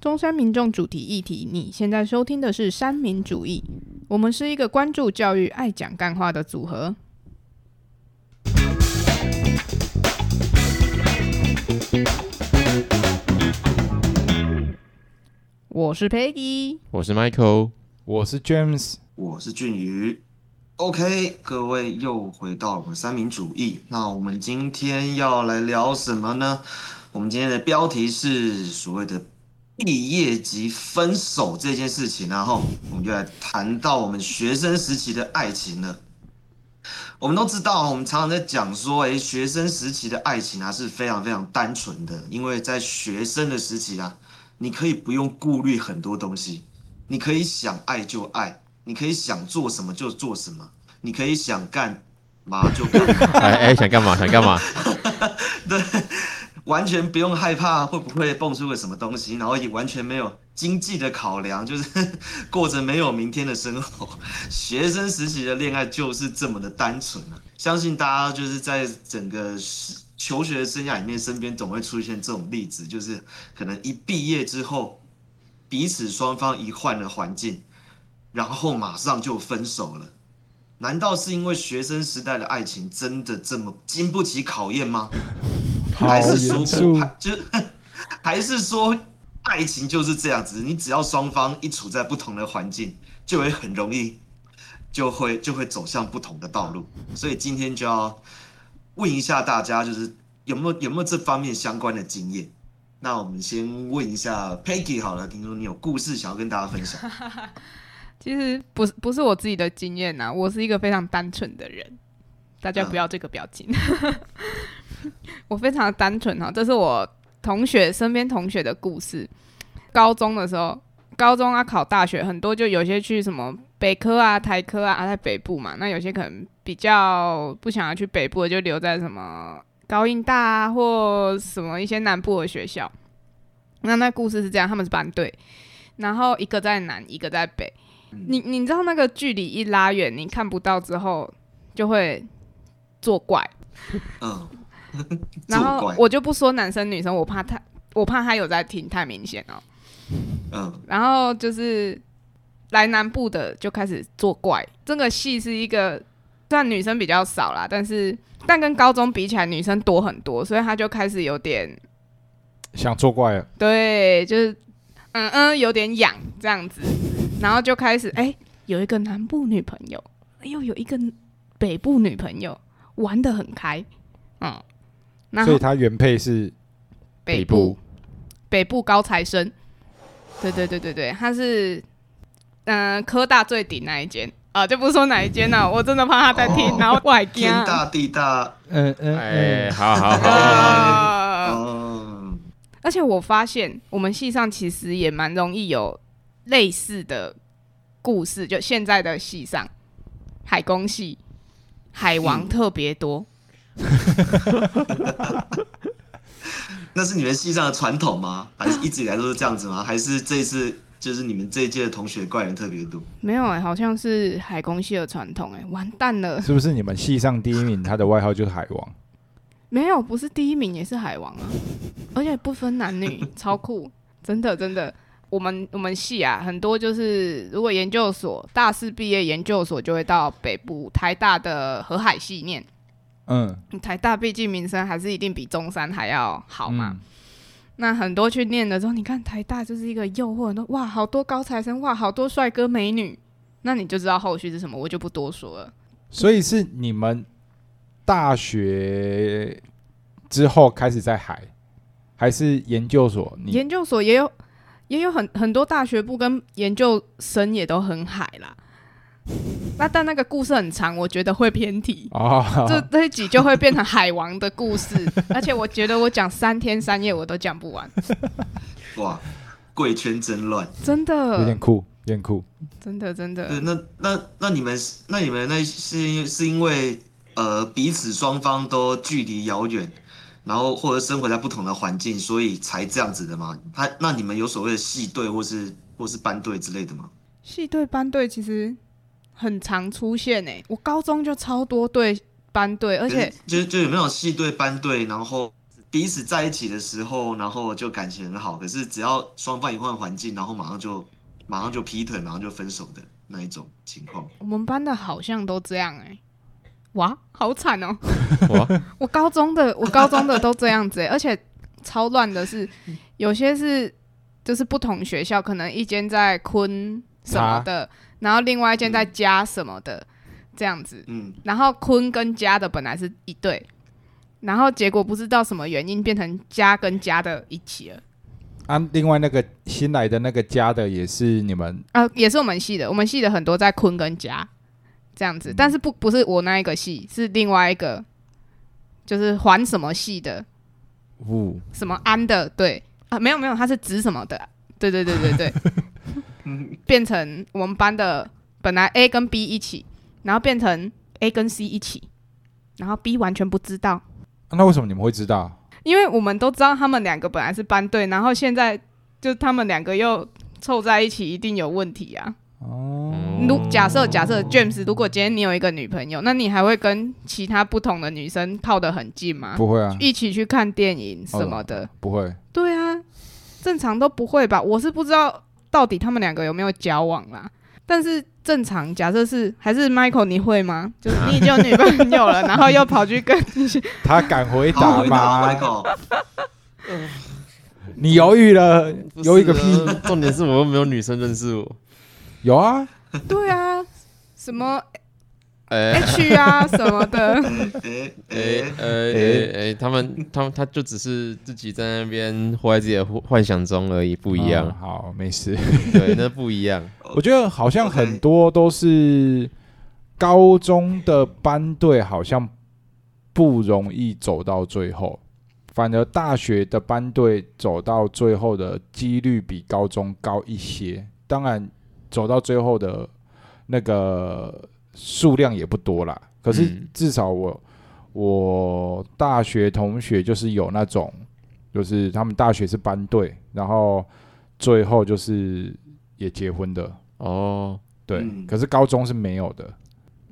中山民众主题议题，你现在收听的是三民主义。我们是一个关注教育、爱讲干话的组合。我是 Peggy，我是 Michael，我是 James，我是俊宇。OK，各位又回到我们三民主义。那我们今天要来聊什么呢？我们今天的标题是所谓的毕业及分手这件事情，然后我们就来谈到我们学生时期的爱情了。我们都知道，我们常常在讲说，诶，学生时期的爱情啊是非常非常单纯的，因为在学生的时期啊，你可以不用顾虑很多东西，你可以想爱就爱，你可以想做什么就做什么，你可以想干嘛就干嘛。哎哎，想干嘛？想干嘛？对，完全不用害怕会不会蹦出个什么东西，然后也完全没有经济的考量，就是 过着没有明天的生活。学生时期的恋爱就是这么的单纯啊！相信大家就是在整个求学生涯里面，身边总会出现这种例子，就是可能一毕业之后，彼此双方一换了环境，然后马上就分手了。难道是因为学生时代的爱情真的这么经不起考验吗？还是说就 还是说爱情就是这样子？你只要双方一处在不同的环境，就会很容易就会就会走向不同的道路。所以今天就要问一下大家，就是有没有有没有这方面相关的经验？那我们先问一下 Peggy 好了，听说你有故事想要跟大家分享。其实不是不是我自己的经验呐，我是一个非常单纯的人，大家不要这个表情。我非常的单纯哈，这是我同学身边同学的故事。高中的时候，高中啊考大学，很多就有些去什么北科啊、台科啊，在北部嘛。那有些可能比较不想要去北部的，就留在什么高音大啊，或什么一些南部的学校。那那故事是这样，他们是班队，然后一个在南，一个在北。你你知道那个距离一拉远，你看不到之后就会作怪。嗯，然后我就不说男生女生，我怕他，我怕他有在听，太明显了。嗯，然后就是来南部的就开始作怪。这个戏是一个，虽然女生比较少啦，但是但跟高中比起来，女生多很多，所以他就开始有点想作怪了。对，就是嗯嗯，有点痒这样子。然后就开始哎，有一个南部女朋友，又有一个北部女朋友，玩的很开，嗯，所以他原配是北部，北部高材生，对对对对对，他是嗯科大最顶那一间。啊，就不说哪一间了，我真的怕他在听，然后我还天大地大，嗯嗯哎，好好好，嗯，而且我发现我们系上其实也蛮容易有。类似的故事，就现在的戏上，海工系海王特别多。那是你们系上的传统吗？还是一直以来都是这样子吗？还是这一次就是你们这一届的同学怪人特别多？没有哎，好像是海工系的传统哎，完蛋了！是不是你们系上第一名，他的外号就是海王？没有，不是第一名也是海王啊，而且不分男女，超酷，真的真的。我们我们系啊，很多就是如果研究所大四毕业，研究所就会到北部台大的河海系念。嗯，台大毕竟名声还是一定比中山还要好嘛。那很多去念的时候，你看台大就是一个诱惑，都哇，好多高材生，哇，好多帅哥美女，那你就知道后续是什么，我就不多说了。所以是你们大学之后开始在海，还是研究所？研究所也有。也有很很多大学部跟研究生也都很海啦，那但那个故事很长，我觉得会偏题哦。这这一集就会变成海王的故事，而且我觉得我讲三天三夜我都讲不完。哇，贵圈真乱，真的有点酷，有点酷，真的真的。那那那你们那你们那是因是因为呃彼此双方都距离遥远。然后或者生活在不同的环境，所以才这样子的吗？他那你们有所谓的系队或是或是班队之类的吗？系队班队其实很常出现诶，我高中就超多队班队，而且就就有没有系队班队，然后彼此在一起的时候，然后就感情很好，可是只要双方一换环境，然后马上就马上就劈腿，马上就分手的那一种情况。我们班的好像都这样哎、哇，好惨哦、哇，我高中的我高中的都这样子、欸，而且超乱的是，有些是就是不同学校，可能一间在昆什么的，然后另外一间在加什么的，这样子。嗯，然后坤跟家的本来是一对，然后结果不知道什么原因变成家跟家的一起了。啊，另外那个新来的那个家的也是你们？啊，也是我们系的，我们系的很多在坤跟家这样子，但是不不是我那一个系，是另外一个，就是环什么系的，呜。什么安的，对。啊，没有没有，他是指什么的，对对对对对，变成我们班的本来 A 跟 B 一起，然后变成 A 跟 C 一起，然后 B 完全不知道，啊那为什么你们会知道？因为我们都知道他们两个本来是班队，然后现在就他们两个又凑在一起，一定有问题啊。哦，如假设假设 James，如果今天你有一个女朋友，那你还会跟其他不同的女生靠得很近吗？不会啊，一起去看电影什么的？不会。对啊，正常都不会吧？我是不知道到底他们两个有没有交往啦。但是正常假设是还是 Michael，你会吗？就是你已经有女朋友了，然后又跑去跟 他敢回答吗？，Michael。你犹豫了，犹豫个屁！啊重点是我又没有女生认识我。有啊，对啊，什么哎 H 啊什么的，哎哎哎哎，他们他们他就只是自己在那边活在自己的幻幻想中而已，不一嗯样。好，没事。对，那不一样。我觉得好像很多都是高中的班队，好像不容易走到最后，反而大学的班队走到最后的几率比高中高一些。当然，走到最后的那个数量也不多啦。可是嗯至少我我大学同学就是有那种，就是他们大学是班队，然后最后就是也结婚的。哦，对，嗯可是高中是没有的。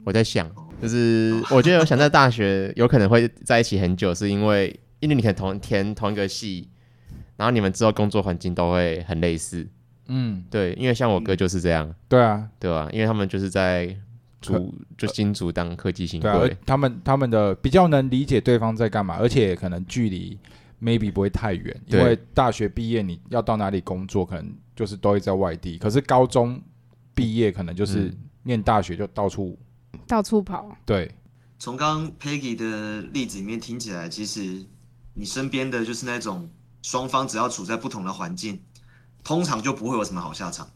我在想，就是我觉得我想在大学有可能会在一起很久，是因为因为你可能同填同一个系，然后你们之后工作环境都会很类似。嗯，对，因为像我哥就是这样，对啊，对吧、因为他们就是在主就新主当科技新对啊，他们他们的比较能理解对方在干嘛，而且可能距离 maybe 不会太远，因为大学毕业你要到哪里工作，可能就是都会在外地。可是高中毕业可能就是嗯念大学就到处到处跑。对，从刚刚 Peggy 的例子里面听起来，其实你身边的就是那种双方只要处在不同的环境，通常就不会有什么好下场。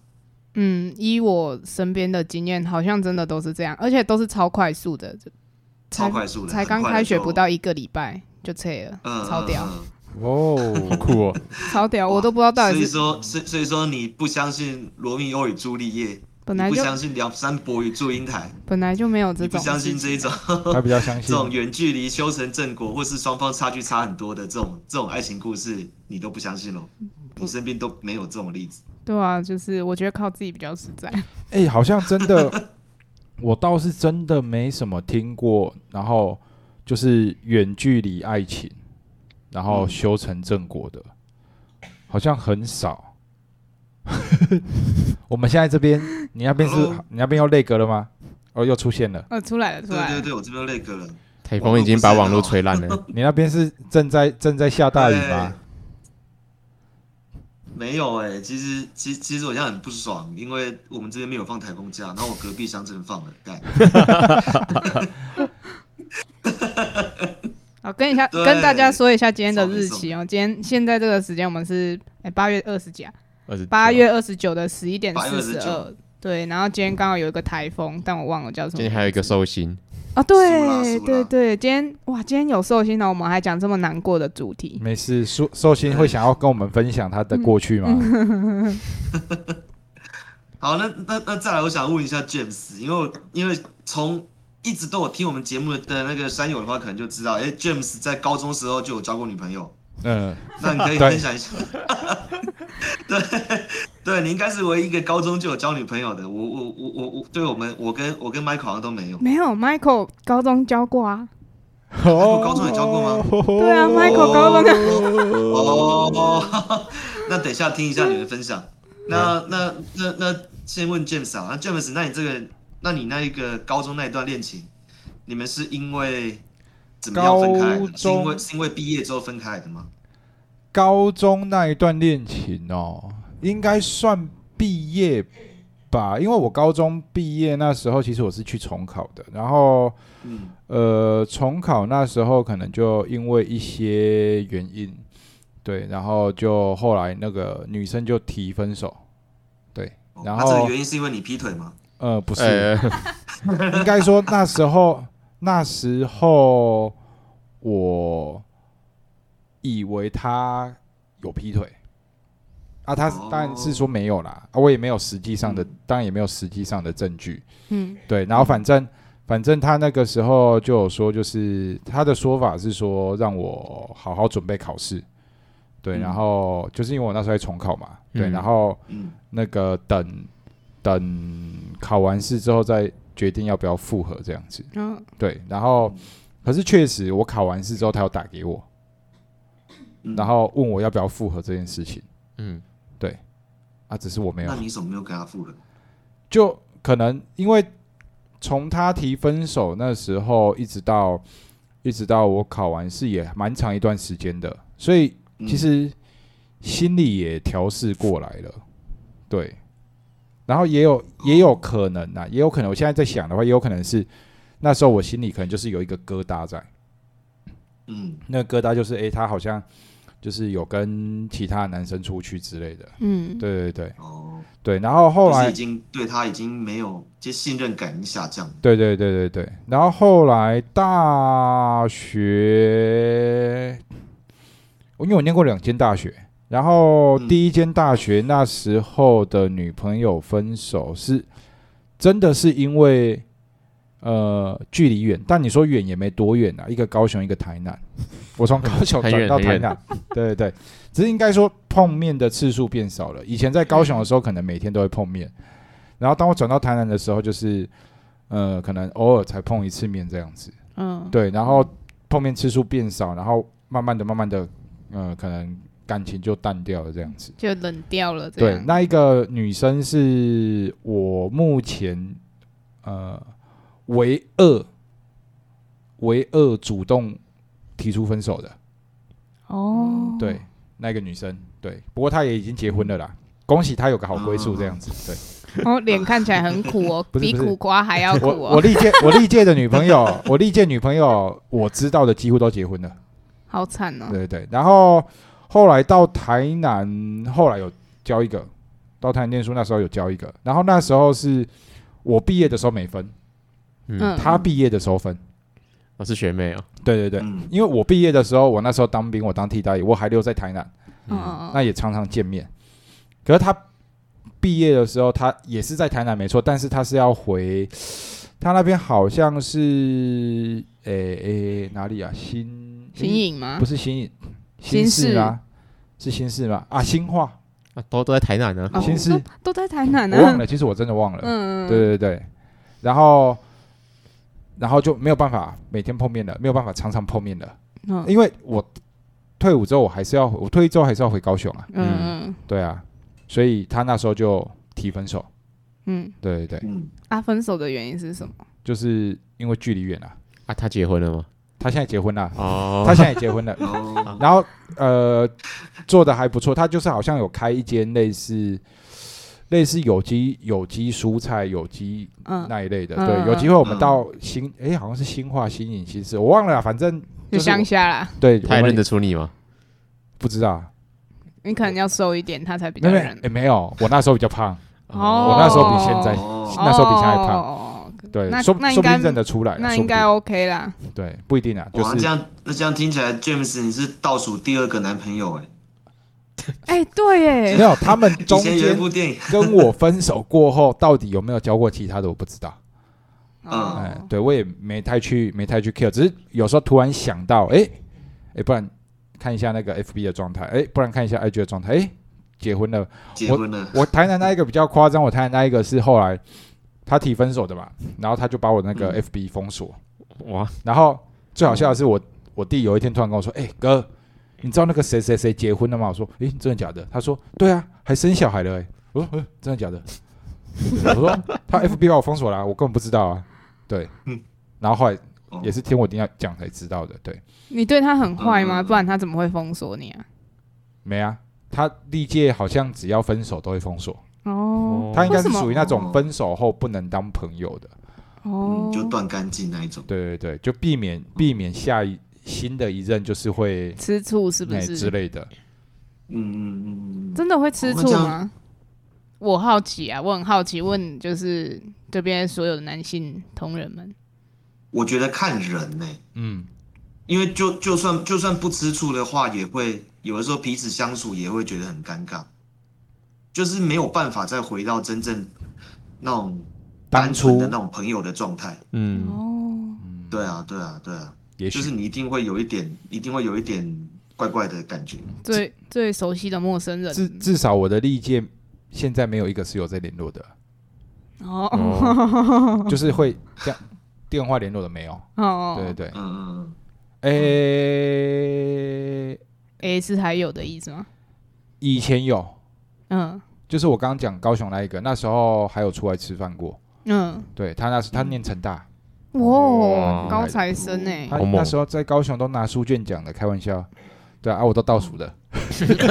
嗯，依我身边的经验，好像真的都是这样，而且都是超快速的，就超快速的才刚开学不到一个礼拜就撤了，嗯，超屌，嗯嗯哦，酷哦，超屌，我都不知道到底是以说，所以所以说你不相信罗密欧与朱丽叶，你本来就不相信梁山伯与祝英台，本来就没有这种不相信这一种他比较相信 这种远距离修成正果，或是双方差距差很多的这种这种爱情故事，你都不相信咯？你身边都没有这种例子。对啊，就是我觉得靠自己比较实在。哎、好像真的，我倒是真的没什么听过，然后就是远距离爱情，然后嗯修成正果的，好像很少。我们现在这边，你那边是 Hello？你那边又累格了吗？哦，又出现了。哦，出来了，出来了。对对对，我这边又那个了。台风已经把网络吹烂了。你那边是正在正在下大雨吗？没有哎、其实其其实我现在很不爽，因为我们这边没有放台风假，然后我隔壁乡镇放了，干。好，跟一下，跟大家说一下今天的日期哦。今天现在这个时间我们是哎八、月二十几啊，八月二十九的十一点8月29四十二。对，然后今天刚好有一个台风，但我忘了叫什么。今天还有一个寿星，哦，苏拉对对对，今天哇，今天有寿星呢，我们还讲这么难过的主题。没事，寿寿星会想要跟我们分享他的过去吗？好，那那那再来，我想问一下 James，因为因为从一直都有听我们节目的那个山友的话，可能就知道，哎、j a m e s 在高中时候就有交过女朋友，嗯，那你可以分享一下。对对，你应该是唯一一个高中就有交女朋友的，我我我我我，对我们我跟我跟 Michael 好像都没有。没有，Michael 高中交过啊。哦高中有教过吗？对啊，Michael 高中哦，那等一下听一下你的分享。那那那那先问 James 啊，那 James，那你这个，那你那一个高中那一段恋情，你们是因为怎么样分开的？高中是因为是因为毕业之后分开的吗？高中那一段恋情哦，应该算毕业吧，因为我高中毕业那时候，其实我是去重考的，然后嗯，呃，重考那时候可能就因为一些原因，对，然后就后来那个女生就提分手，对，哦然后那这个原因是因为你劈腿吗？呃，不是，呃，应该说那时候那时候我以为他有劈腿，啊，他哦。当然是说没有啦，啊，我也没有实际上的，嗯。当然也没有实际上的证据，嗯。对，然后反正反正他那个时候就有说，就是他的说法是说让我好好准备考试，对，嗯。然后就是因为我那时候在重考嘛，对，嗯。然后嗯，那个等等考完试之后再决定要不要复合这样子，嗯。对，然后可是确实我考完试之后，他有打给我，嗯。然后问我要不要复合这件事情，嗯，对啊，只是我没有那，你怎么没有跟他复合？就可能因为从他提分手那时候一直到一直到我考完试也蛮长一段时间的，所以嗯。其实心里也调试过来了，对。然后也有也有可能啊，也有可能，我现在在想的话，也有可能是那时候我心里可能就是有一个疙瘩在，嗯。那个疙瘩就是哎，他好像就是有跟其他男生出去之类的，嗯，对对对。哦，对。然后后来已经对他已经没有，就信任感已经下降。对对对对对，然后后来大学，我因为我念过两间大学，然后嗯。第一间大学那时候的女朋友分手是真的是因为呃距离远，但你说远也没多远啊，一个高雄一个台南，我从高雄转到台南，对对对，只是应该说碰面的次数变少了，以前在高雄的时候可能每天都会碰面，然后当我转到台南的时候就是。呃，可能偶尔才碰一次面这样子，嗯，对，然后碰面次数变少，然后慢慢的、慢慢的，呃，可能感情就淡掉了这样子。就冷掉了，这对，，那一个女生是我目前呃唯二唯二主动提出分手的，哦，对，那个女生，对，不过她也已经结婚了啦，恭喜她有个好归宿这样子，对。哦，脸看起来很苦哦，比苦瓜还要苦我我哦，历届我历届的女朋友，我历届女朋友我知道的几乎都结婚了，好惨哦，对对对。然后后来到台南，后来有交一个，到台南念书那时候有交一个，然后那时候是我毕业的时候没分，嗯，嗯她毕业的时候分。我是学妹哦，对对对，嗯因为我毕业的时候，我那时候当兵，我当替代役，我还留在台南，嗯嗯那也常常见面。可是他毕业的时候，他也是在台南没错，但是他是要回，他那边好像是诶诶、哪里啊？新新颖吗不？是新颖，新市啊？是新市吗？啊，新化，啊，都都在台南呢，哦新市都都在台南呢，我忘了，其实我真的忘了。嗯，对对对，然后然后就没有办法每天碰面了，没有办法常常碰面了，嗯因为我退伍之后我还是要我退役之后还是要回高雄啊，嗯。对啊，所以他那时候就提分手，嗯，对对对，嗯，啊，分手的原因是什么？就是因为距离远啊，啊，他结婚了吗？他现在结婚了，哦，他现在也结婚了，哦，然后呃做的还不错，他就是好像有开一间类似类似有机有机蔬菜有机嗯，那一类的，嗯对，有机会我们嗯。到新诶，好像是新化新颖新市，我忘了啦，反正就就是乡下啦，对，他也认得出你吗？不知道，你可能要瘦一点，他才比较认。诶没有，我那时候比较胖，哦，我那时候比现在哦。那时候比现在胖。哦，对，那说那应该说不定认得出来啦，那应该说 OK 啦。对，不一定啊，就哇，这是样那这样听起来，James 你是倒数第二个男朋友哎。哎，对耶 没，有他们 以中前有一间部电影，跟我分手过后，到底有没有交过其他的，我不知道。哦哎，对我也没太去没太去 care，只是有时候突然想到，哎哎，不然看一下那个 FB 的状态，哎，不然看一下 IG 的状态，哎，结婚了。结婚了，我台南那一个比较夸张，我台南那一个是后来他提分手的嘛，然后他就把我那个嗯 FB 封锁，哇，然后最好笑的是我我弟有一天突然跟我说：“哎、哥，你知道那个谁谁谁结婚了吗？”我说：“诶、真的假的？”他说：“对啊，还生小孩了、欸。”我说：“嗯、真的假的？” 我说：“他 FB 把我封锁了啊、我根本不知道啊。”对，嗯然后后来哦也是听我弟讲才知道的。对，你对他很坏吗？嗯不然他怎么会封锁你啊？没啊，他历届好像只要分手都会封锁，哦。他应该是属于那种分手后不能当朋友的。哦。嗯，，就断干净那一种。对对对，就避免避免下一新的一任就是会吃醋是不是？是？之类的。嗯嗯嗯嗯，真的会吃醋吗？我好奇啊，我很好奇，问就是这边所有的男性同仁们，我觉得看人呢、嗯，因为就就算就算不吃醋的话，也会有的时候彼此相处也会觉得很尴尬，就是没有办法再回到真正那种当单纯初的那种朋友的状态。嗯，哦，对啊，对啊，对啊，也许。就是你一定会有一点，一定会有一点怪怪的感觉。最最熟悉的陌生人，至至少我的历届现在没有一个是有在联络的，哦。哦 就是会这样电话联络的没有。哦，对对对，嗯嗯嗯。诶、诶，是还有的意思吗？以前有，嗯就是我刚刚讲高雄那一个，那时候还有出来吃饭过。嗯，对他那时他念成大，哇，高材生哎他，好猛那时候在高雄都拿书卷奖的，开玩笑。对啊，我都倒数的。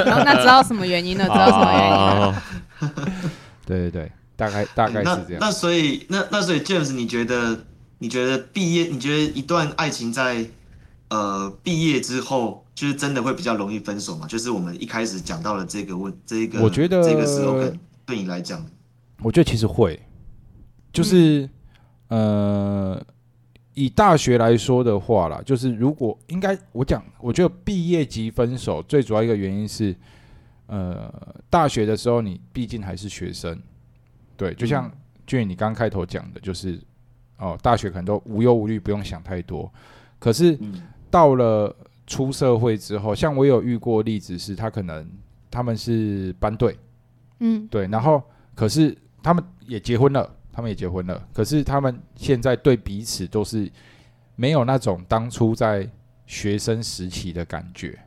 然后那知道什么原因了？知道什么原因 对对对，大概大概是这样。那所以那那所以 James，你觉得你觉得毕业，你觉得一段爱情在呃毕业之后，就是真的会比较容易分手嘛？就是我们一开始讲到了这个问这一个，我觉得这个 slogan 对你来讲，我觉得其实会，就是、呃，以大学来说的话啦，就是如果应该我讲，我觉得毕业即分手最主要一个原因是，呃，大学的时候你毕竟还是学生，对，就像俊你刚开头讲的，就是哦，大学可能都无忧无虑，不用想太多，可是嗯到了出社会之后，像我有遇过例子是，他可能他们是班队。嗯对，然后可是他们也结婚了，他们也结婚了，可是他们现在对彼此都是没有那种当初在学生时期的感觉。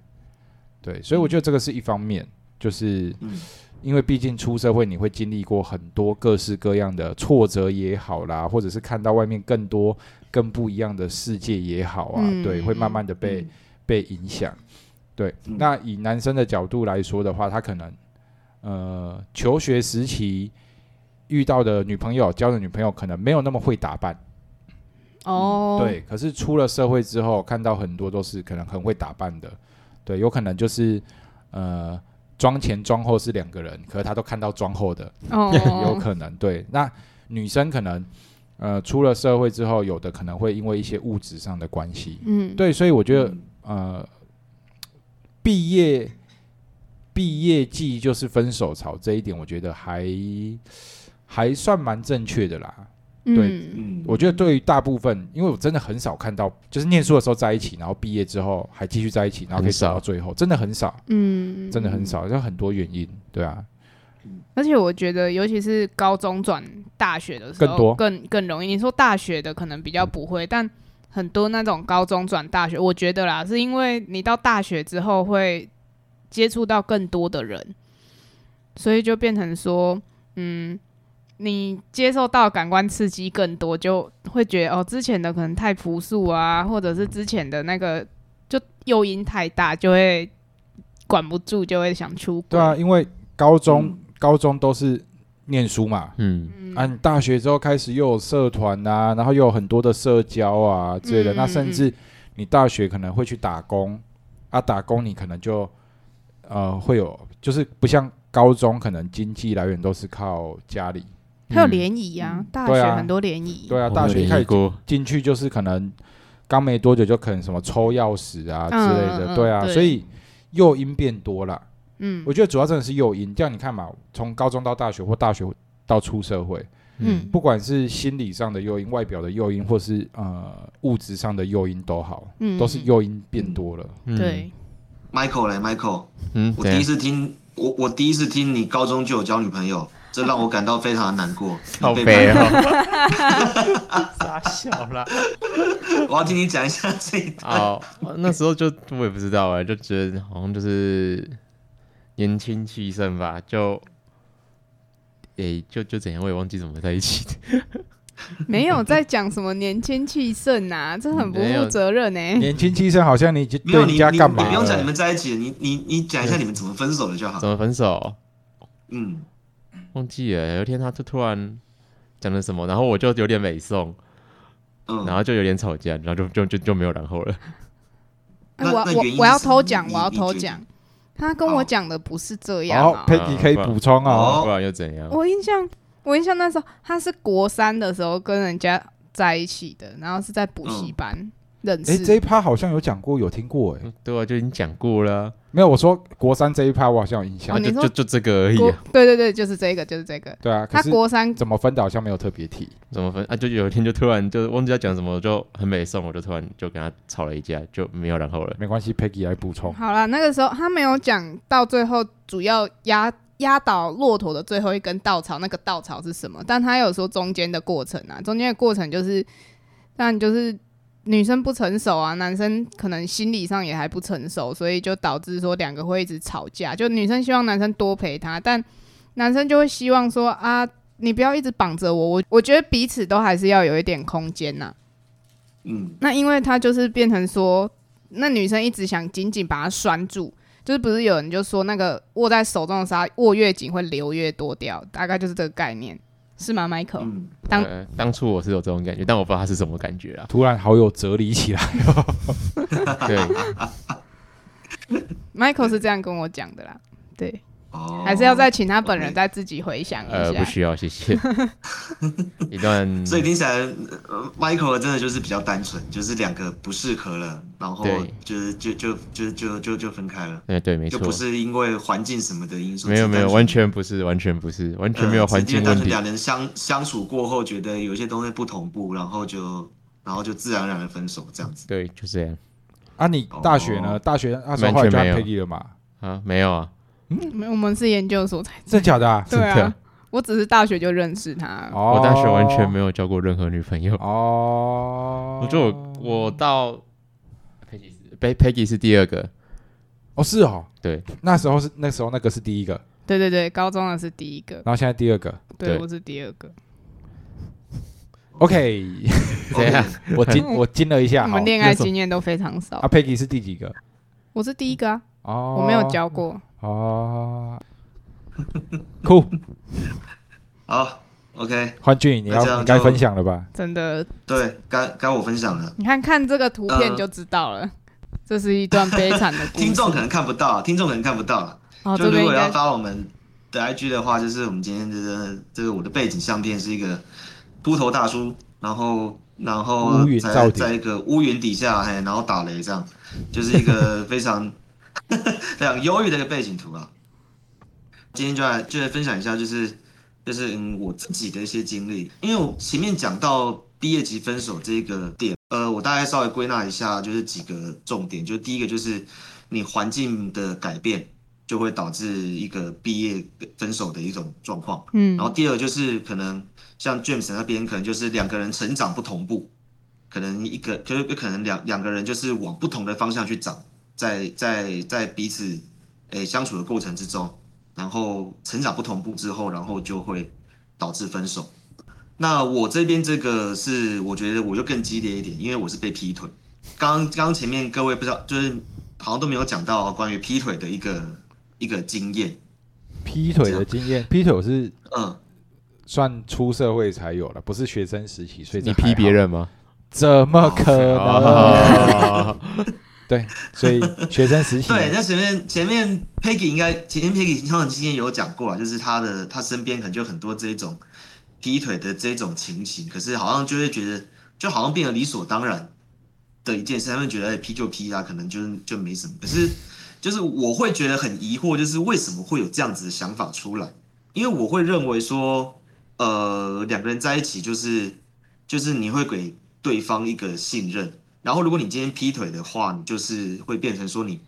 对，所以我觉得这个是一方面，就是嗯因为毕竟出社会，你会经历过很多各式各样的挫折也好啦，或者是看到外面更多更不一样的世界也好啊，嗯对，会慢慢的被、嗯被影响。对，嗯那以男生的角度来说的话，他可能呃求学时期遇到的女朋友、交的女朋友可能没有那么会打扮，哦，对。可是出了社会之后，看到很多都是可能很会打扮的，对，有可能就是呃妆前妆后是两个人，可是他都看到妆后的，哦，有可能对。那女生可能呃出了社会之后，有的可能会因为一些物质上的关系，嗯，对，所以我觉得嗯呃，毕业毕业季就是分手潮这一点，我觉得还还算蛮正确的啦。对嗯。嗯，我觉得对于大部分，因为我真的很少看到，就是念书的时候在一起，然后毕业之后还继续在一起，然后可以走到最后，真的很少，嗯，真的很少，有很多原因，对啊，而且我觉得，尤其是高中转大学的时候，更多。更更容易。你说大学的可能比较不会，但很多那种高中转大学，我觉得啦，是因为你到大学之后会接触到更多的人，所以就变成说，嗯，你接受到感官刺激更多，就会觉得哦，之前的可能太朴素啊，或者是之前的那个就诱因太大，就会管不住，就会想出轨。对啊，因为高中、嗯。高中都是念书嘛，嗯，嗯。啊，你大学之后开始又有社团啊，然后又有很多的社交啊之类的，嗯那甚至你大学可能会去打工。啊，打工你可能就呃会有，就是不像高中可能经济来源都是靠家里，还有联谊啊，嗯。大学很多联谊。对啊，大学一开始过，进去就是可能刚没多久就可能什么抽钥匙啊之类的，对啊，对。所以诱因变多了。嗯。我觉得主要真的是诱因，这样你看嘛，从高中到大学或大学到出社会，嗯。不管是心理上的诱因、外表的诱因，或是呃物质上的诱因都好，嗯。都是诱因变多了。嗯，对，Michael 嘞，Michael，嗯，我第一？次听，我我第一次听你高中就有交女朋友，这让我感到非常的难过。好悲骂哦，傻笑啦。我要听你讲一下这一段。哦，那时候就我也不知道哎，就觉得好像就是年轻气盛吧，就诶、就就怎样，我也忘记怎么在一起的。没有在讲什么年轻气盛呐，这很不负责任呢、年轻气盛好像你已经没有对你你你人家干嘛不用讲你了？们在一起，你你你讲一下你们怎么分手的就好怎。么分手？嗯，忘记了。有一天他就突然讲了什么，然后我就有点美送，嗯，然后就有点吵架，然后就就就就没有然后了。我我我要偷讲，我要偷讲。他跟我讲的不是这样好啊。，Peggy 可以补充啊。哦不然又怎样？我印象，我印象那时候他是国三的时候跟人家在一起的，然后是在补习班认哎，识。这一趴好像有讲过，有听过哎。嗯对啊，就已经讲过了啊，没有，我说国三这一趴我好像有印象哦。就就就这个而已啊。对对对，就是这个，就是这个。对啊，可他国三怎么分的好像没有特别提。怎么分啊？就有一天就突然就忘记要讲什么，就很美送，我就突然就跟他吵了一架，就没有然后了。没关系，Peggy 来补充。好了，那个时候他没有讲到最后，主要压压倒骆驼的最后一根稻草，那个稻草是什么？但他有说中间的过程啊，中间的过程就是，当然就是女生不成熟啊，男生可能心理上也还不成熟，所以就导致说两个会一直吵架。就女生希望男生多陪她，但男生就会希望说啊，你不要一直绑着我，我我觉得彼此都还是要有一点空间呐、嗯，那因为他就是变成说，那女生一直想紧紧把他拴住，就是不是有人就说那个握在手中的沙握越紧会流越多掉，大概就是这个概念，是吗，Michael？、嗯，当呃当初我是有这种感觉，但我不知道他是什么感觉啊。突然好有哲理起来。对，Michael 是这样跟我讲的啦，对，哦，还是要再请他本人再自己回想一呃，不。需要，谢谢。一段所以听起来、呃、，Michael 真的就是比较单纯，就是两个不适合了，然后就是就就就就就就分开了，哎，对，没错就不，是因为环境什么的因素，没有没有，完全不是，完全不是，完全没有呃环境问题。两人相相处过后，觉得有一些东西不同步，然后就然后就自然而然的分手这样子。对，就这样啊，你大学呢？哦大学那时候后来就和完全没有 Peggy 了嘛？啊，没有啊，没有我们是研究所才真的假的啊？对真的啊，我只是大学就认识他。哦我大学完全没有交过任何女朋友。哦。我就我我到 Peggy 是 Pe- Peggy 是第二个，哦是哦，对，那时候是那时候那个是第一个，对对对，高中的是第一个，然后现在第二个。对对我是第二个。OK，怎样？我惊 我惊了一下。好我们恋爱经验都非常少啊。，Peggy 是第几个？我是第一个啊，哦，我没有教过。哦。酷，好，OK，欢俊，你那这样就要你该分享了吧？真的，对，该该我分享了。你看看这个图片呃就知道了，这是一段悲惨的故事。听众可能看不到，听众可能看不到。哦，就这边应该如果要发我们的 IG 的话，就是我们今天这个这个我的背景相片是一个秃头大叔，然后然后在在一个乌云底下，嘿，然后打雷这样，就是一个非常 非常忧郁的一个背景图啊。今天就来就来分享一下，就是就是嗯我自己的一些经历，因为我前面讲到毕业及分手这个点，呃，我大概稍微归纳一下，就是几个重点，就第一个就是你环境的改变。就会导致一个毕业分手的一种状况。嗯然后第二就是可能像 James 那边，可能就是两个人成长不同步，可能一个就是可能两两个人就是往不同的方向去长，在在在彼此诶相处的过程之中，然后成长不同步之后，然后就会导致分手。那我这边这个是我觉得我就更激烈一点，因为我是被劈腿。刚刚刚前面各位不知道，就是好像都没有讲到关于劈腿的一个一个经验。劈腿的经验，劈腿我是嗯，算出社会才有了，不是学生时期，所以你劈别人吗？怎么可能？哦对，所以学生时期对，那前面前面 Peggy 应该前面 Peggy 他们之前有讲过啊，就是他的他身边可能就很多这种劈腿的这种情形，可是好像就会觉得就好像变得理所当然的一件事，他们觉得哎劈就劈啊，可能就是就没什么。可是就是我会觉得很疑惑，就是为什么会有这样子的想法出来？因为我会认为说，呃，两个人在一起就是就是你会给对方一个信任，然后如果你今天劈腿的话，你就是会变成说你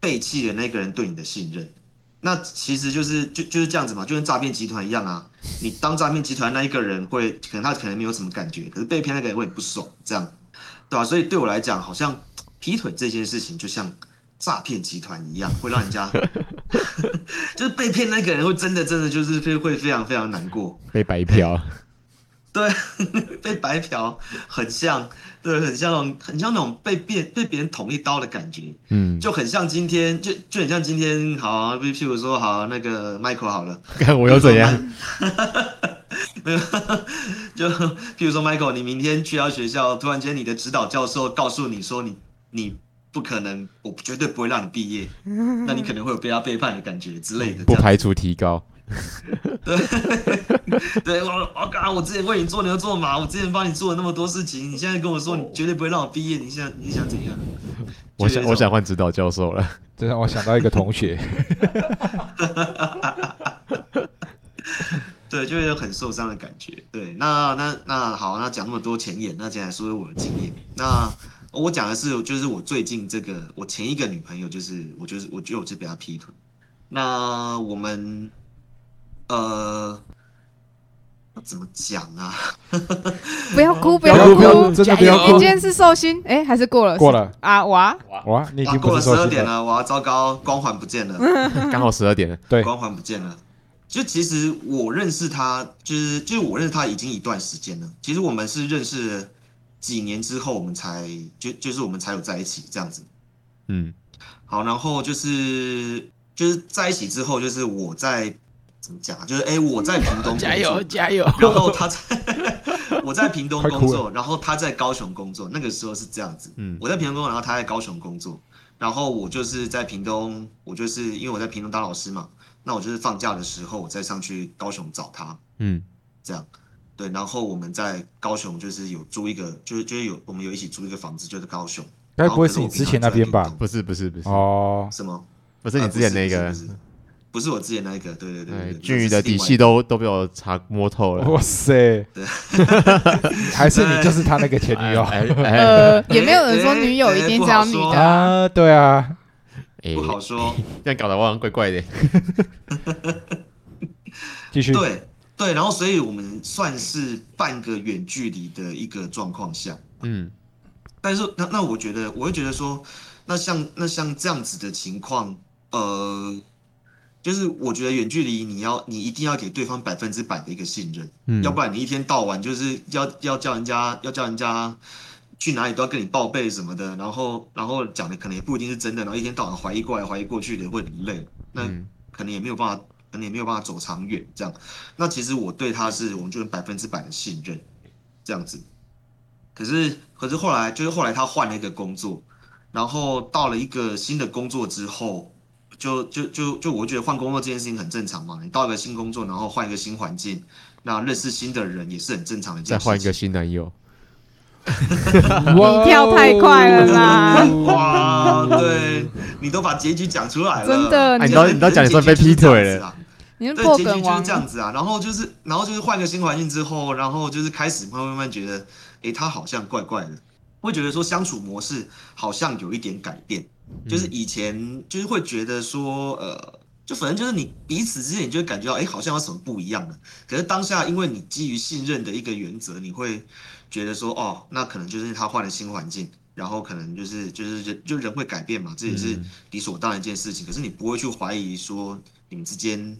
背弃了那个人对你的信任，那其实就是就就是这样子嘛，就跟诈骗集团一样啊。你当诈骗集团那一个人会，可能他可能没有什么感觉，可是被骗那个人会很不爽，这样，对吧、所以对我来讲，好像劈腿这件事情就像诈骗集团一样，会让人家 就是被骗那个人会真的真的就是会会非常非常难过。被白嫖，对，被白嫖很像，对，很像那种很像那种被别被别人捅一刀的感觉。嗯，就很像今天，就就很像今天，好、啊，譬譬如说，好、那个 Michael 好了，看我又怎样？没有，就譬如说 Michael，你明天去到学校，突然间你的指导教授告诉你说你你不可能，我绝对不会让你毕业，那你可能会有被他背叛的感觉之类的。不排除提高。对 对我，我刚我之前为你做牛做马，我之前帮你做了那么多事情，你现在跟我说你绝对不会让我毕业，你想你想怎样？我想我想换指导教授了。这让我想到一个同学，对，就会有很受伤的感觉。对，那那那好，那讲那么多前言，那接下来说说我的经验。那我讲的是，就是我最近这个，我前一个女朋友，就是我就是我觉得我就被她劈腿。那我们呃怎么讲啊？不要哭，不要要哭真的不要哭你今天是寿星，哎，还是过了？过了啊，哇，哇，你已，经过了十二点，了，哇，糟糕，光环不见了。刚好十二点了。对，光环不见了。就其实我认识他，就是就是我认识他已经一段时间了。其实我们是认识了几年之后，我们才就就是我们才有在一起这样子。嗯，好，然后就是就是在一起之后，就是我在怎么讲啊？就是哎、我在屏东 加油工作加油！然后他在 我在屏东工作，然后他在高雄工作。那个时候是这样子，嗯我在屏东工作，然后他在高雄工作，然后我就是在屏东，我就是因为我在屏东当老师嘛，那我就是放假的时候我再上去高雄找他，嗯，这样。对，然后我们在高雄就是有租一个，就是就是有我们有一起租一个房子，就是高雄。该不会是你之前那边吧？不是不是不是，哦，什么？不是你之前那个呃不，是我之前那一个，对对对对对，对，俊宇的底细都。都都被我查摸透了。哇塞，还是你就是他那个前女友哎哎 呃，也没有人说女友一定是要女的啊。啊？对啊，哎不好说，这样搞得我好像怪怪的。继续，对对，然后所以我们算是半个远距离的一个状况下，嗯但是那那我觉得，我会觉得说，那像那像这样子的情况，呃，就是我觉得远距离你要你一定要给对方百分之百的一个信任，嗯，要不然你一天到晚就是要要叫人家要叫人家去哪里都要跟你报备什么的，然后然后讲的可能也不一定是真的，然后一天到晚怀疑过来怀疑过去的会很累，那嗯可能也没有办法，可能也没有办法走长远这样。那其实我对他是我们就是百分之百的信任，这样子。可是可是后来就是后来他换了一个工作，然后到了一个新的工作之后，就就就就我觉得换工作这件事情很正常嘛。你到一个新工作，然后换一个新环境，那认识新的人也是很正常的。再换一个新男友，你跳太快了啦哇，对你都把结局讲出来了，真的哎你都你都讲你说被劈腿了了。你是对，破梗王结局就是这，样子啊。然后就是，然后就是换个新环境之后，然后就是开始慢慢慢慢觉得，诶，他好像怪怪的，会觉得说相处模式好像有一点改变。就是以前就是会觉得说，呃，就反正就是你彼此之间，你就会感觉到，哎，好像有什么不一样的。可是当下，因为你基于信任的一个原则，你会觉得说，哦，那可能就是他换了新环境。然后可能就是就是人就人会改变嘛，这也是嗯理所当然一件事情。可是你不会去怀疑说你们之间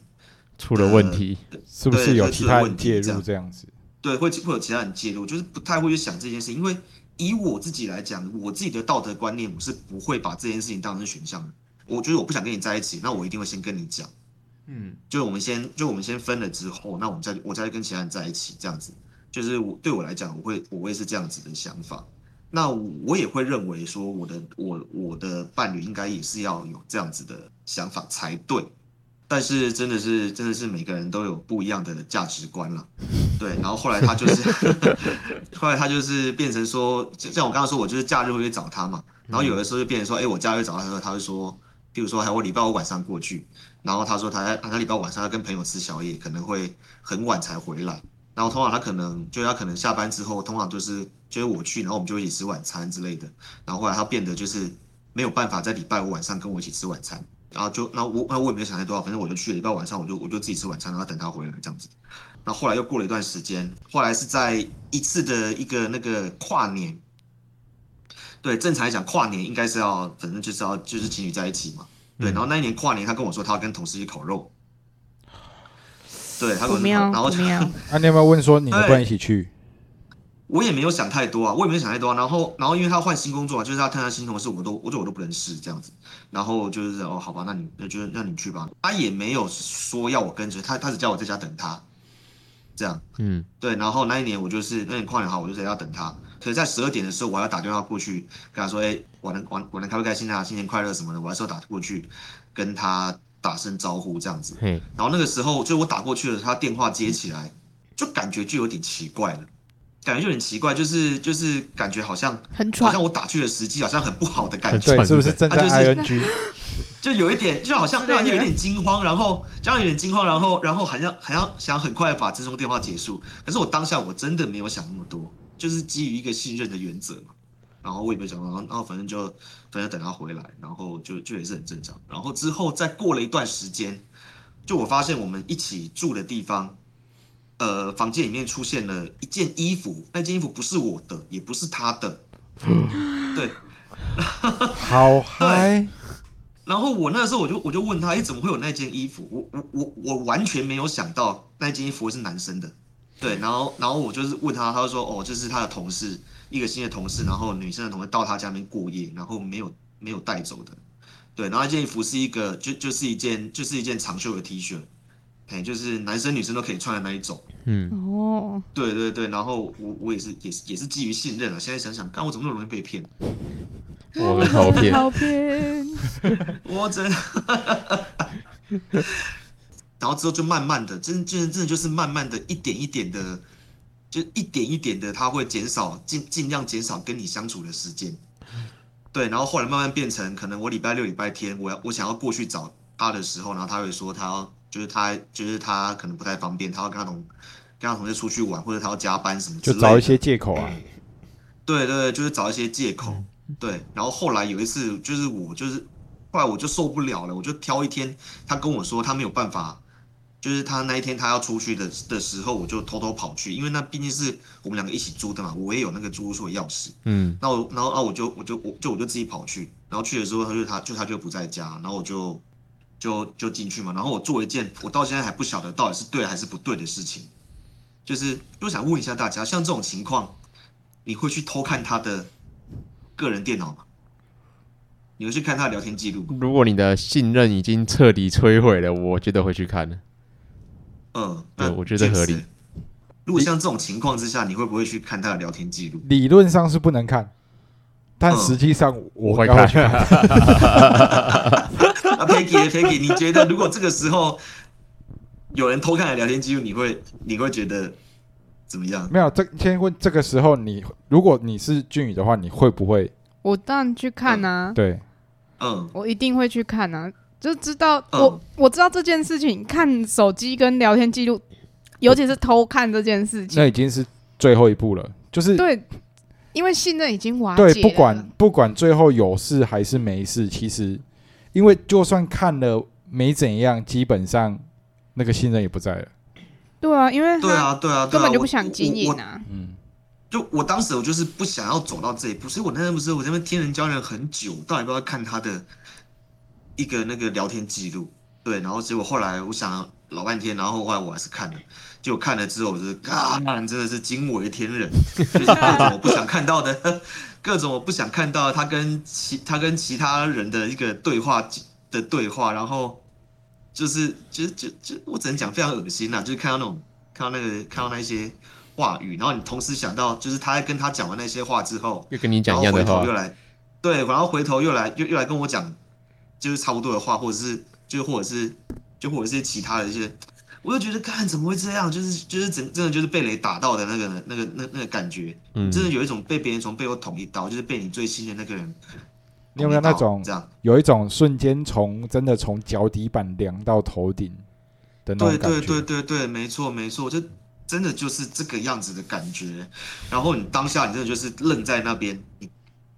出了问题。是不是有其他人介入这样子？对，会会有其他人介入，就是不太会去想这件事，因为以我自己来讲，我自己的道德观念，我是不会把这件事情当成选项的。我觉得我不想跟你在一起，那我一定会先跟你讲，嗯就是我们先就我们先分了之后，那我们再我再跟其他人在一起，这样子，就是我对我来讲，我会我会是这样子的想法。那我也会认为说，我的我我的伴侣应该也是要有这样子的想法才对。但是真的是真的是每个人都有不一样的价值观了，对。然后后来他就是，后来他就是变成说，就像我刚刚说，我就是假日会去找他嘛。然后有的时候就变成说，哎、我假日找他的时候，他会说，比如说，还我礼拜五晚上过去，然后他说他他礼拜五晚上要跟朋友吃宵夜，可能会很晚才回来。然后通常他可能就他可能下班之后，通常就是就是我去，然后我们就一起吃晚餐之类的。然后后来他变得就是没有办法在礼拜五晚上跟我一起吃晚餐，然后就那我那我也没有想太多啊，反正我就去了，礼拜晚上我就我就自己吃晚餐，然后等他回来这样子。然后后来又过了一段时间，后来是在一次的一个那个跨年，对，正常来讲跨年应该是要反正就是要就是情侣在一起嘛，对。嗯然后那一年跨年他跟我说他要跟同事去烤肉，对，他跟我说，不妙然后就不妙，啊，你有没有问说你能不能一起去？我也没有想太多啊，我也没有想太多、啊。然后，然后因为他换新工作嘛，就是他看他新同事，我都我就我都不认识这样子。然后就是哦，好吧，那你那就让你去吧。他也没有说要我跟着他，他只叫我在家等他，这样嗯，对。然后那一年我就是那年跨年好，我就在家等他。可是，在十二点的时候，我还要打电话过去跟他说，哎、我能玩玩的开不开心啊，新年快乐什么的，我还是要打过去跟他打声招呼这样子。嘿，然后那个时候，就我打过去了，他电话接起来，就感觉就有点奇怪了，感觉就很奇怪，就是就是感觉好像好很好像，我打去的时机好像很不好的感觉，对，是不是正在啊就是 ing？就有一点，就好像让你有点惊慌，然后这样有点惊慌，然后然后好像好像想很快把这通电话结束，可是我当下我真的没有想那么多，就是基于一个信任的原则嘛。然后我也没想到，然后然后反正就反正等他回来，然后就就也是很正常。然后之后再过了一段时间，就我发现我们一起住的地方，呃，房间里面出现了一件衣服，那件衣服不是我的，也不是他的，对。好嗨！然后我那时候我就我就问他，哎，怎么会有那件衣服？我我我我完全没有想到那件衣服会是男生的，对。然后然后我就是问他，他就说，哦，这是他的同事，一个新的同事，然后女生的同事到他家里面过夜，然后没有没有带走的，对。然后那件衣服是一个就就是一件就是一件长袖的 T 恤，哎，就是男生女生都可以穿的那一种。嗯，哦，对对对，然后我我也是也是也是基于信任啊。现在想想，看我怎么那么容易被骗？我们投片，照片，我真，然后之后就慢慢的，真真真的就是慢慢的一点一点的，就一点一点的，他会减少尽尽量减少跟你相处的时间。对，然后后来慢慢变成，可能我礼拜六、礼拜天，我要我想要过去找他的时候，然后他会说他要，就是他就是他可能不太方便，他要跟他同跟他同事出去玩，或者他要加班什么之类的。就找一些借口啊。对对对，就是找一些借口。对，然后后来有一次，就是我就是后来我就受不了了，我就挑一天，他跟我说他没有办法，就是他那一天他要出去的的时候，我就偷偷跑去，因为那毕竟是我们两个一起租的嘛，我也有那个租屋处的钥匙。嗯，那我然后啊我就我就我就我就自己跑去，然后去的时候他就他就他就不在家，然后我就就就进去嘛，然后我做一件我到现在还不晓得到底是对还是不对的事情，就是就想问一下大家，像这种情况，你会去偷看他的个人电脑吗？你会去看他的聊天记录吗？如果你的信任已经彻底摧毁了，我觉得会去看的。嗯，对我觉得合理。如果像这种情况之下，你会不会去看他的聊天记录？理论上是不能看，但嗯实际上我会看。啊，Peggy，Peggy，你觉得如果这个时候有人偷看了聊天记录，你会你会觉得怎么样？没有，这先问这个时候你，如果你是俊宇的话，你会不会我当然去看啊，对？嗯，我一定会去看啊，就知道嗯我我知道这件事情，看手机跟聊天记录，尤其是偷看这件事情，那已经是最后一步了，就是对，因为信任已经瓦解对，不管不管最后有事还是没事，其实因为就算看了没怎样，基本上那个信任也不在了。对啊，因为对啊，对啊，对啊根本就不想经营啊，嗯，就我当时我就是不想要走到这一步，所以我那天不是我在那边天人交人很久，到底要不要看他的一个那个聊天记录？对，然后结果后来我想了老半天，然后后来我还是看了，结果看了之后，我就是啊，真的是惊为天人，就是各种我不想看到的，各种我不想看到他跟其他跟其他人的一个对话的对话，然后就是就就就我只能讲非常恶心呐、就是看到那种看到那个看到那些话语，然后你同时想到就是他在跟他讲完那些话之后，又跟你讲一样的话。回头又，来，对，然后回头又来又又来跟我讲，就是差不多的话，或者是就或者是就或者是其他的一些，我就觉得看怎么会这样，就是就是真真的就是被雷打到的那个那个那那个感觉，嗯，真的有一种被别人从背后捅一刀，就是被你最信任那个人，你有没有那种这样？有一种瞬间从真的从脚底板凉到头顶的那对种感觉？对对对对，没错没错，就真的就是这个样子的感觉。然后你当下你真的就是愣在那边，你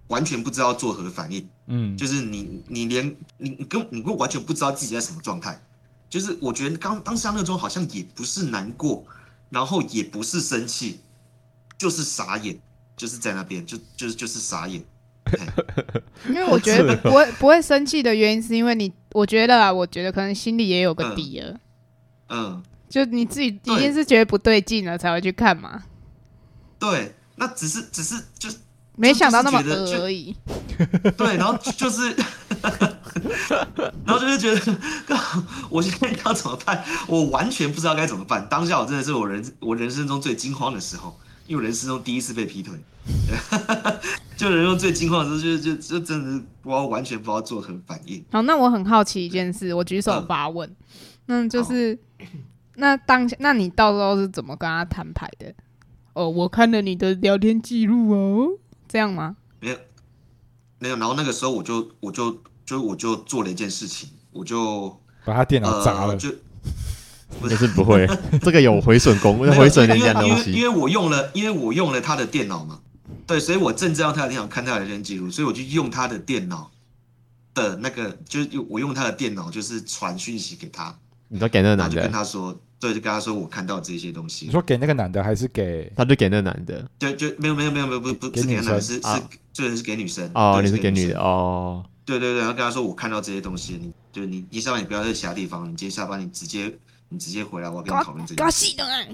完全不知道作何反应，嗯，就是你你连你你根你根完全不知道自己在什么状态，就是我觉得刚当下那种好像也不是难过，然后也不是生气，就是傻眼，就是在那边就就是就是傻眼。因为我觉得不会不会生气的原因，是因为你，我觉得啊，我觉得可能心里也有个底了，嗯，就你自己一对定是觉得不对劲了才会去看嘛，对，那只是只是就是没想到那么而已。对，然后就就是，然后就是觉得，我现在要怎么办？我完全不知道该怎么办。当下我真的是我人我人生中最惊慌的时候，因为我人生中第一次被劈腿，就人生中最惊慌的时候，就就就真的是不知道完全不知道作何反应。好，那我很好奇一件事，我举手嗯发问，那就是那当下，那你到时候是怎么跟他摊牌的？哦，我看了你的聊天记录哦，这样吗？没有没有，然后那个时候我就我就就我就做了一件事情，我就把他电脑砸了呃，就 应该是不会，这个有回损功，没有毁损人家的东西。因为因为我用了，因为我用了他的电脑嘛，对，所以我正在用他的电脑看他的聊天记录，所以我就用他的电脑的那个，就是用我用他的电脑，就是传讯息给他，你都给那个男的就跟，他说，对，就跟他说我看到这些东西你，说给那个男的还是给？他就给那个男的。对就没有没有没有没有不不是给男的，是啊是就是是给女生哦，你是给女生的哦，对对对，然后跟他说我看到这些东西，你就你一下班你不要在其他地方，你今天下班你直接你直接回来，我要跟你讨论这搞件事。细的哎，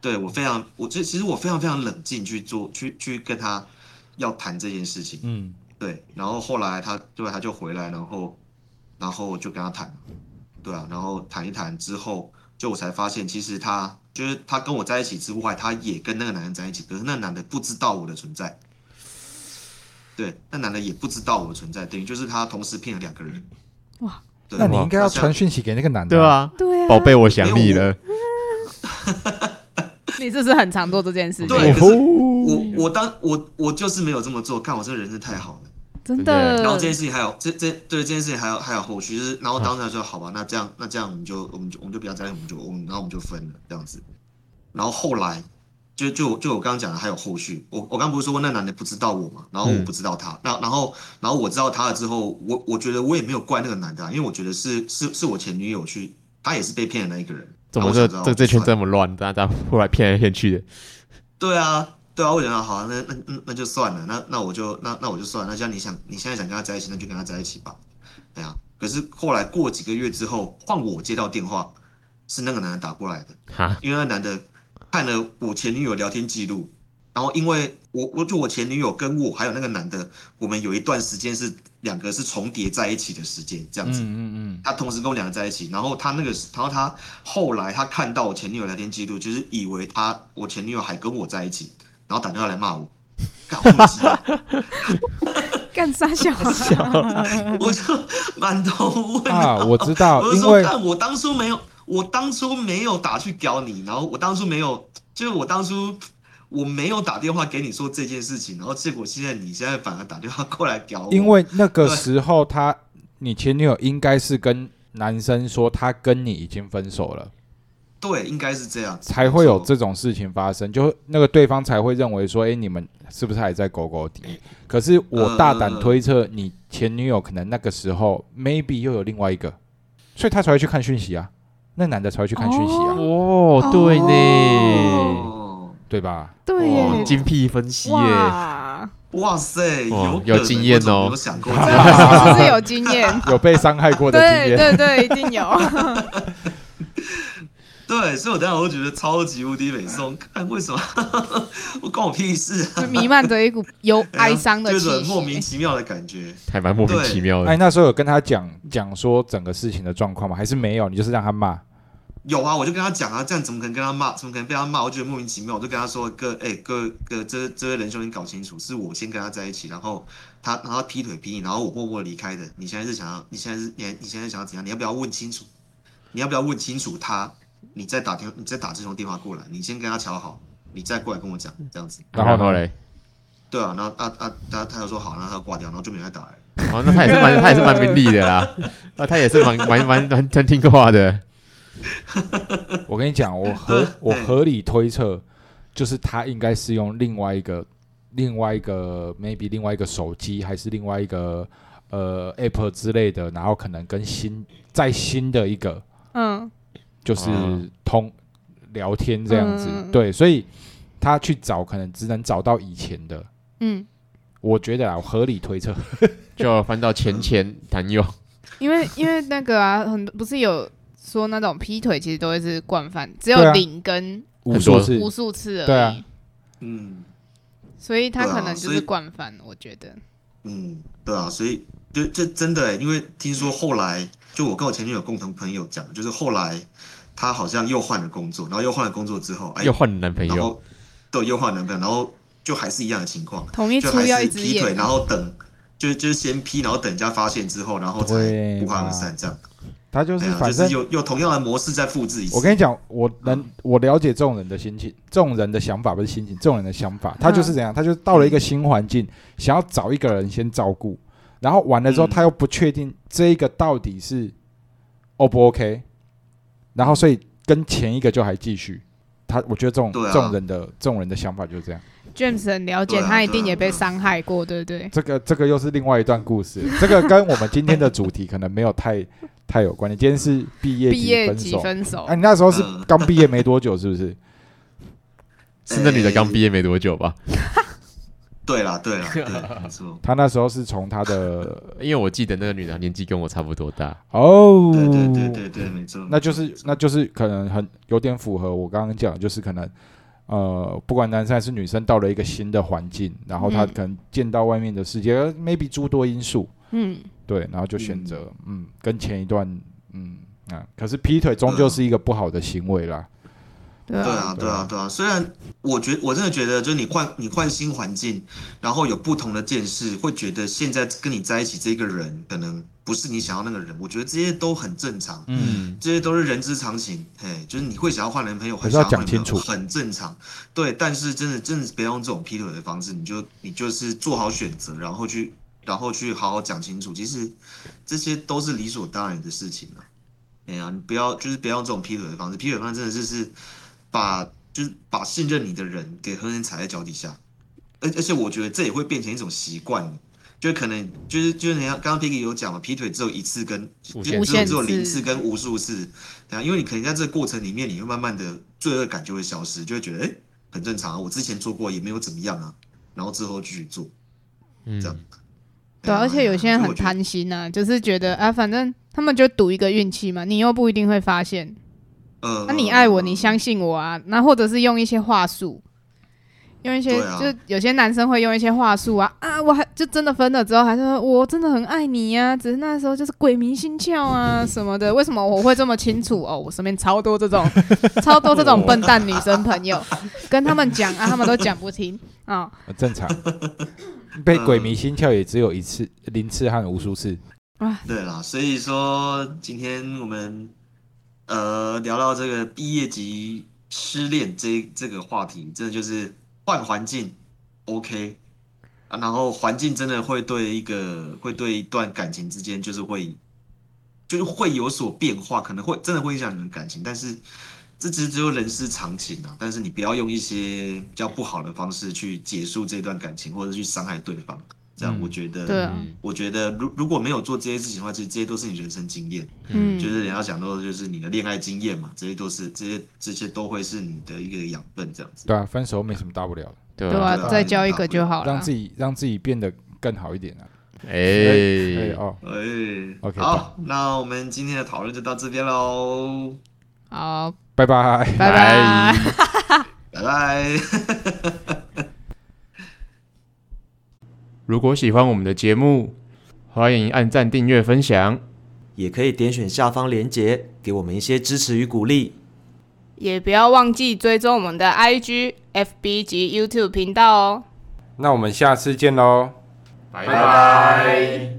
对我非常，我这其实我非常非常冷静去做，去去跟他要谈这件事情。嗯，对，然后后来他对他就回来，然后然后就跟他谈，对啊，然后谈一谈之后，就我才发现，其实他就是他跟我在一起之外，他也跟那个男人在一起，可是那男的不知道我的存在。对，那男的也不知道我的存在，等于就是他同时骗了两个人。哇！那你应该要传讯息给那个男的。对，啊，对啊，宝贝，我想你了。你是不是很常做这件事情？对，可是哦我我当我我就是没有这么做，看我这个人是太好了。真真的的。然后这件事情还有这这对这件事情还有还有后续，就是然后当时说好吧，那这样那这样我们就我们就我们就不要在一起，我们就我们然后我们就分了这样子。然后后来就就就我刚刚讲的还有后续，我我刚不是说过那男的不知道我嘛，然后我不知道他，那、然后然后我知道他了之后，我我觉得我也没有怪那个男的、啊，因为我觉得是是是我前女友去，他也是被骗的那一个人。怎么这这这圈算这么乱？大家后来骗来骗去的。对啊，对啊，我想好，那那那那就算了，那那我就那那我就算了，那像你想你现在想跟他在一起，那就跟他在一起吧。对啊，可是后来过几个月之后，换我接到电话，是那个男的打过来的，哈，因为那男的看了我前女友聊天记录，然后因为我我就我前女友跟我还有那个男的，我们有一段时间是两个是重叠在一起的时间，这样子。嗯嗯嗯，他同时跟我两个在一起，然后他那个，然后他后来他看到我前女友聊天记录，就是以为他我前女友还跟我在一起，然后打电话来骂我，干我气啊，干啥小啊，我就满头问啊，号我知道，我就说因为干我当初没有，我当初没有打去屌你，然后我当初没有，就是我当初我没有打电话给你说这件事情，然后结果现在你现在反而打电话过来屌我，因为那个时候他，你前女友应该是跟男生说他跟你已经分手了，对，应该是这样，才会有这种事情发生，就那个对方才会认为说，哎、你们是不是还在勾勾底？可是我大胆推测，你前女友可能那个时候 maybe 又有另外一个，所以他才会去看讯息啊，那男的才会去看讯息啊，哦，对呢，哦，对吧？对精辟分析耶，哇，塞，哦有有经验哦。有想过。是不是有经验？有被伤害过的经对验，对对，一定有。对，所以我当时我就觉得超级无敌美颂，看为什么 我关我屁事啊？就弥漫着一股有哀伤的 就是莫名。其妙的感觉。还蛮莫名其妙的哎，那时候有跟他讲讲说整个事情的状况吗？还是没有？你就是让他骂？有啊，我就跟他讲啊，这样怎么可能跟他骂？怎么可能被他骂？我觉得莫名其妙，我就跟他说：“哥，哎、哥哥，这这位仁兄，你搞清楚，是我先跟他在一起，然后他然后他劈腿劈你，然后我默默离开的。你现在是想要，你现在是你你现在想要怎样？你要不要问清楚？你要不要问清楚他？你再打电，你再打这通电话过来，你先跟他瞧好，你再过来跟我讲，这样子。然后呢然后嘞，对啊，然后啊啊，他他就说好，然后他挂掉，然后就没再打来了。哦，那他也是蛮，他也是蛮明理的啦。那他也是蛮蛮蛮蛮蛮听话的。我跟你讲，我合我合理推测，就是他应该是用另外一个另外一个 maybe 另外一个手机，还是另外一个呃 app 之类的，然后可能跟新再新的一个嗯就是嗯。通聊天这样子，对，所以他去找可能只能找到以前的，嗯，我觉得啊，合理推测，就翻到前前男友，因为因为那个啊，很多不是有说那种劈腿其实都会是惯犯，只有零跟无数次无数次而已。对啊。嗯所以他可能就是惯犯，我觉得。嗯，对啊，所以就这真的欸，因为听说后来就我跟我前女友共同朋友讲，就是后来她好像又换了工作，然后又换了工作之后，哎，又换了男朋友，对又换男朋友，然后就还是一样的情况，同一就还出要一直是劈腿，演，然后等就就是先劈，然后等人家发现之后，然后才对不欢而散这样。他就是反正就是有有同样的模式再复制一次。我跟你讲，我能我了解这种人的心情，这种人的想法不是心情，这种人的想法，他就是怎样，他就到了一个新环境，想要找一个人先照顾，然后完了之后，嗯。他又不确定这一个到底是 O 不 OK，然后所以跟前一个就还继续。他我觉得这种、这种人的这种人的想法就是这样。James 很了解，啊他一定也被伤害过，对不对？这个这个又是另外一段故事，这个跟我们今天的主题可能没有太太有关系。今天是毕业毕业分手，即分手哎、，你那时候是嗯刚毕业没多久，是不是？是那女的刚毕业没多久吧？对啦，对啦，对，没错。他那时候是从他的 因为我记得那个女的年纪跟我差不多大，哦，对对对对对，没错。那就是那就是可能很有点符合我刚刚讲，就是可能呃，不管男生还是女生，到了一个新的环境，然后他嗯可能见到外面的世界、呃 m a y b e 诸多因素，嗯，对，然后就选择嗯。跟前一段嗯啊，可是劈腿终究是一个不好的行为啦，对啊，对啊，对啊。虽然我觉我真的觉得，就是你换你换新环境，然后有不同的见识，会觉得现在跟你在一起这个人可能不是你想要那个人。我觉得这些都很正常，嗯，这些都是人之常情。嘿，就是你会想要换男朋友，还是要会想换讲清楚女朋友很正常。对，但是真的真的不要用这种劈腿的方式，你就你就是做好选择，然后去然后去好好讲清楚。其实这些都是理所当然的事情啊。哎呀，你不要就是不要用这种劈腿的方式，劈腿方式真的就是把就是把信任你的人给狠狠踩在脚底下，而而且我觉得这也会变成一种习惯，就可能就是就是人家刚刚 Piggy 有讲嘛，劈腿只有一次跟就无限只有只有零次跟无数次，对啊，因为你可能在这个过程里面，你会慢慢的罪恶感就会消失，就会觉得哎、诶很正常啊，我之前做过也没有怎么样啊，然后之后继续做，嗯这样对啊，而且有些人很贪心呐，就是觉得啊，反正他们就赌一个运气嘛，你又不一定会发现。呃，那你爱我，你相信我啊，那或者是用一些话术，用一些、啊就是有些男生会用一些话术啊啊，我还就真的分了之后还是说我真的很爱你呀、只是那时候就是鬼迷心窍啊什么的。为什么我会这么清楚？哦，我身边超多这种 超多这种笨蛋女生朋友，跟他们讲啊，他们都讲不听啊、很正常。被鬼迷心窍也只有一次、零次和无数次啊。对了，所以说今天我们呃聊到这个毕业级失恋这这个话题，真的就是换环境，OK。啊，然后环境真的会对一个会对一段感情之间就是会就是会有所变化，可能会真的会影响你们感情，但是这只是只有人之常情啊，但是你不要用一些比较不好的方式去结束这段感情，或者去伤害对方，这样嗯。我觉得对我觉得如如果没有做这些事情的话，其实这些都是你人生经验，嗯，就是你要想到的就是你的恋爱经验嘛，这些都是这些这些都会是你的一个养分，这样子。对啊，分手没什么大不了的，对啊，对啊再交一个就好了。让自。己让自己变得更好一点啊。哎。哎，哦，哎。OK，好，那我们今天的讨论就到这边喽，好，拜。拜。拜。拜。拜拜。如果喜欢我们的节目，欢迎按赞、订阅、分享。也可以点选下方链接，给我们一些支持与鼓励。也不要忘记追踪我们的 IG、FB 及 YouTube 频道哦。那我们下次见喽。拜拜。